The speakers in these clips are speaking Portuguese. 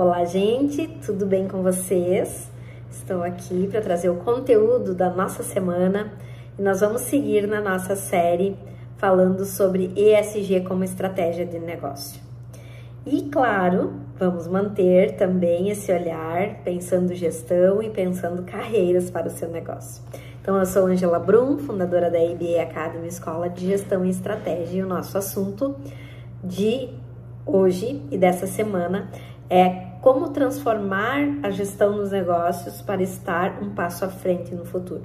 Olá, gente, tudo bem com vocês? Estou aqui para trazer o conteúdo da nossa semana e nós vamos seguir na nossa série falando sobre ESG como estratégia de negócio. E claro, vamos manter também esse olhar pensando gestão e pensando carreiras para o seu negócio. Então, eu sou Angela Brum, fundadora da ABA Academy Escola de Gestão e Estratégia, e o nosso assunto de hoje e dessa semana é como transformar a gestão dos negócios para estar um passo à frente no futuro.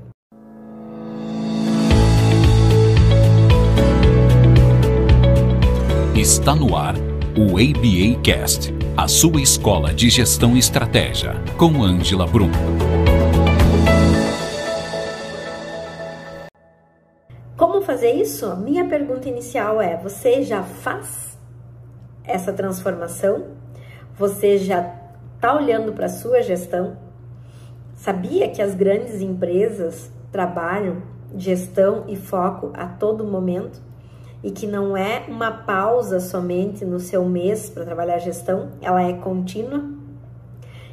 Está no ar o ABA Cast, a sua escola de gestão e estratégia, com Angela Brum. Como fazer isso? Minha pergunta inicial é: você já faz essa transformação? Você já está olhando para a sua gestão? Sabia que as grandes empresas trabalham gestão e foco a todo momento? E que não é uma pausa somente no seu mês para trabalhar gestão, ela é contínua?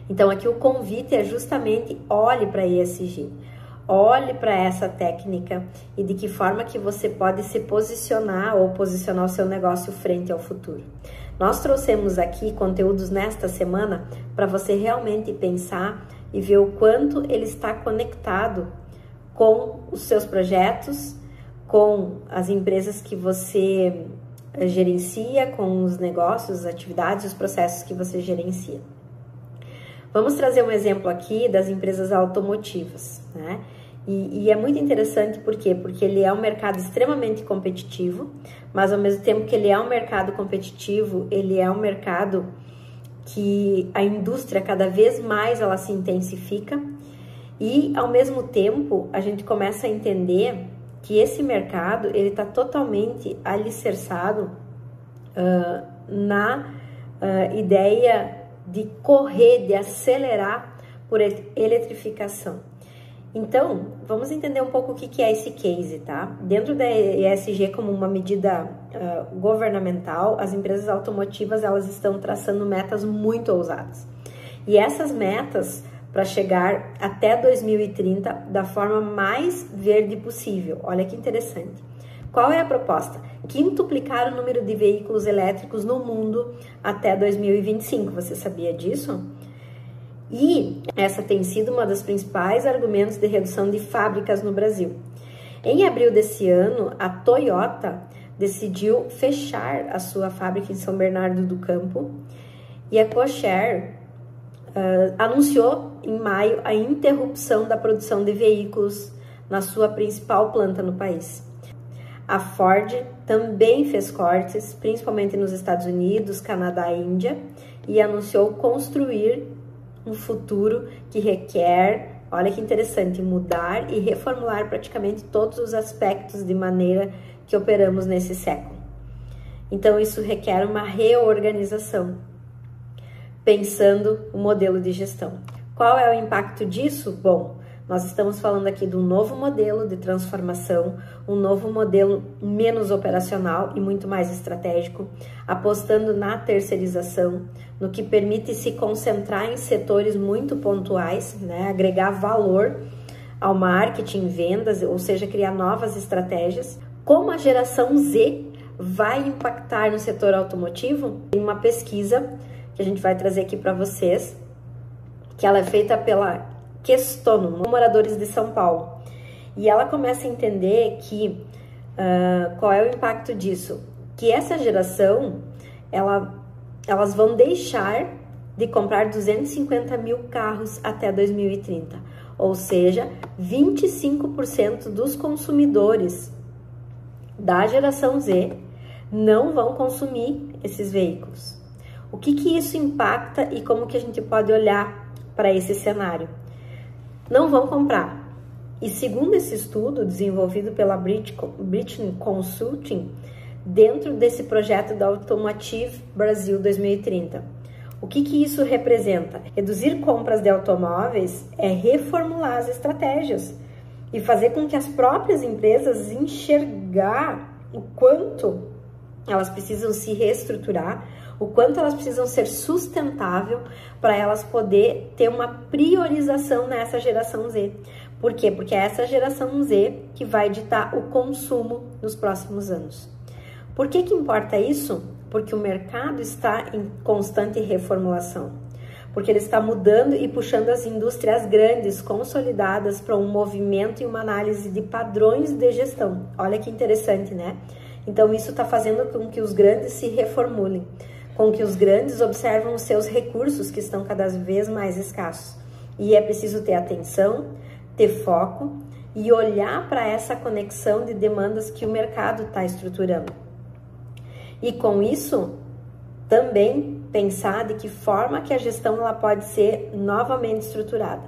Então, aqui o convite é justamente olhe para ESG, olhe para essa técnica e de que forma que você pode se posicionar ou posicionar o seu negócio frente ao futuro. Nós trouxemos aqui conteúdos nesta semana para você realmente pensar e ver o quanto ele está conectado com os seus projetos, com as empresas que você eh, gerencia, com os negócios, as atividades, os processos que você gerencia. Vamos trazer um exemplo aqui das empresas automotivas, né? E, e, é muito interessante por quê? Porque ele é um mercado extremamente competitivo, mas ao mesmo tempo que ele é um mercado competitivo, ele é um mercado que a indústria cada vez mais ela se intensifica e ao mesmo tempo a gente começa a entender que esse mercado ele está totalmente alicerçado uh, na uh, ideia de correr, de acelerar por eletrificação. Então, vamos entender um pouco o que é esse case, tá? Dentro da ESG, como uma medida uh, governamental, as empresas automotivas elas estão traçando metas muito ousadas. E essas metas para chegar até 2030 da forma mais verde possível. Olha que interessante. Qual é a proposta? Quintuplicar o número de veículos elétricos no mundo até 2025. Você sabia disso? E essa tem sido uma das principais argumentos de redução de fábricas no Brasil. Em abril desse ano, a Toyota decidiu fechar a sua fábrica em São Bernardo do Campo e a Cocher uh, anunciou em maio a interrupção da produção de veículos na sua principal planta no país. A Ford também fez cortes, principalmente nos Estados Unidos, Canadá e Índia, e anunciou construir um futuro que requer, olha que interessante, mudar e reformular praticamente todos os aspectos de maneira que operamos nesse século. Então, isso requer uma reorganização, pensando o modelo de gestão. Qual é o impacto disso? Bom, nós estamos falando aqui de um novo modelo de transformação, um novo modelo menos operacional e muito mais estratégico, apostando na terceirização, no que permite se concentrar em setores muito pontuais, né, agregar valor ao marketing, vendas, ou seja, criar novas estratégias. Como a geração Z vai impactar no setor automotivo? Tem uma pesquisa que a gente vai trazer aqui para vocês, que ela é feita pela Questono, moradores de São Paulo. E ela começa a entender que uh, qual é o impacto disso? Que essa geração, ela, elas vão deixar de comprar 250 mil carros até 2030. Ou seja, 25% dos consumidores da geração Z não vão consumir esses veículos. O que, que isso impacta e como que a gente pode olhar para esse cenário? não vão comprar. E segundo esse estudo desenvolvido pela British Consulting, dentro desse projeto da Automotive Brasil 2030, o que, que isso representa? Reduzir compras de automóveis é reformular as estratégias e fazer com que as próprias empresas enxergar o quanto elas precisam se reestruturar, o quanto elas precisam ser sustentável para elas poder ter uma priorização nessa geração Z. Por quê? Porque é essa geração Z que vai ditar o consumo nos próximos anos. Por que que importa isso? Porque o mercado está em constante reformulação. Porque ele está mudando e puxando as indústrias grandes, consolidadas, para um movimento e uma análise de padrões de gestão. Olha que interessante, né? Então, isso está fazendo com que os grandes se reformulem com que os grandes observam os seus recursos que estão cada vez mais escassos. E é preciso ter atenção, ter foco e olhar para essa conexão de demandas que o mercado está estruturando. E com isso, também pensar de que forma que a gestão ela pode ser novamente estruturada.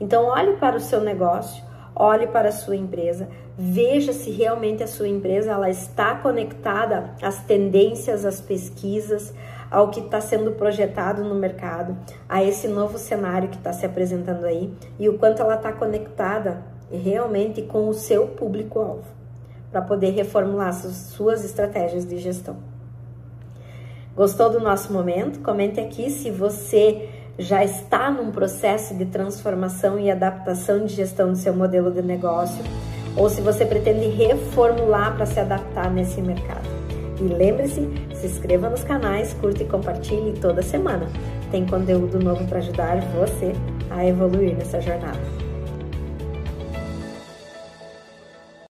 Então, olhe para o seu negócio, olhe para a sua empresa, veja se realmente a sua empresa ela está conectada às tendências, às pesquisas, ao que está sendo projetado no mercado, a esse novo cenário que está se apresentando aí e o quanto ela está conectada realmente com o seu público-alvo, para poder reformular suas estratégias de gestão. Gostou do nosso momento? Comente aqui se você já está num processo de transformação e adaptação de gestão do seu modelo de negócio ou se você pretende reformular para se adaptar nesse mercado. E lembre-se, se inscreva nos canais, curta e compartilhe toda semana. Tem conteúdo novo para ajudar você a evoluir nessa jornada.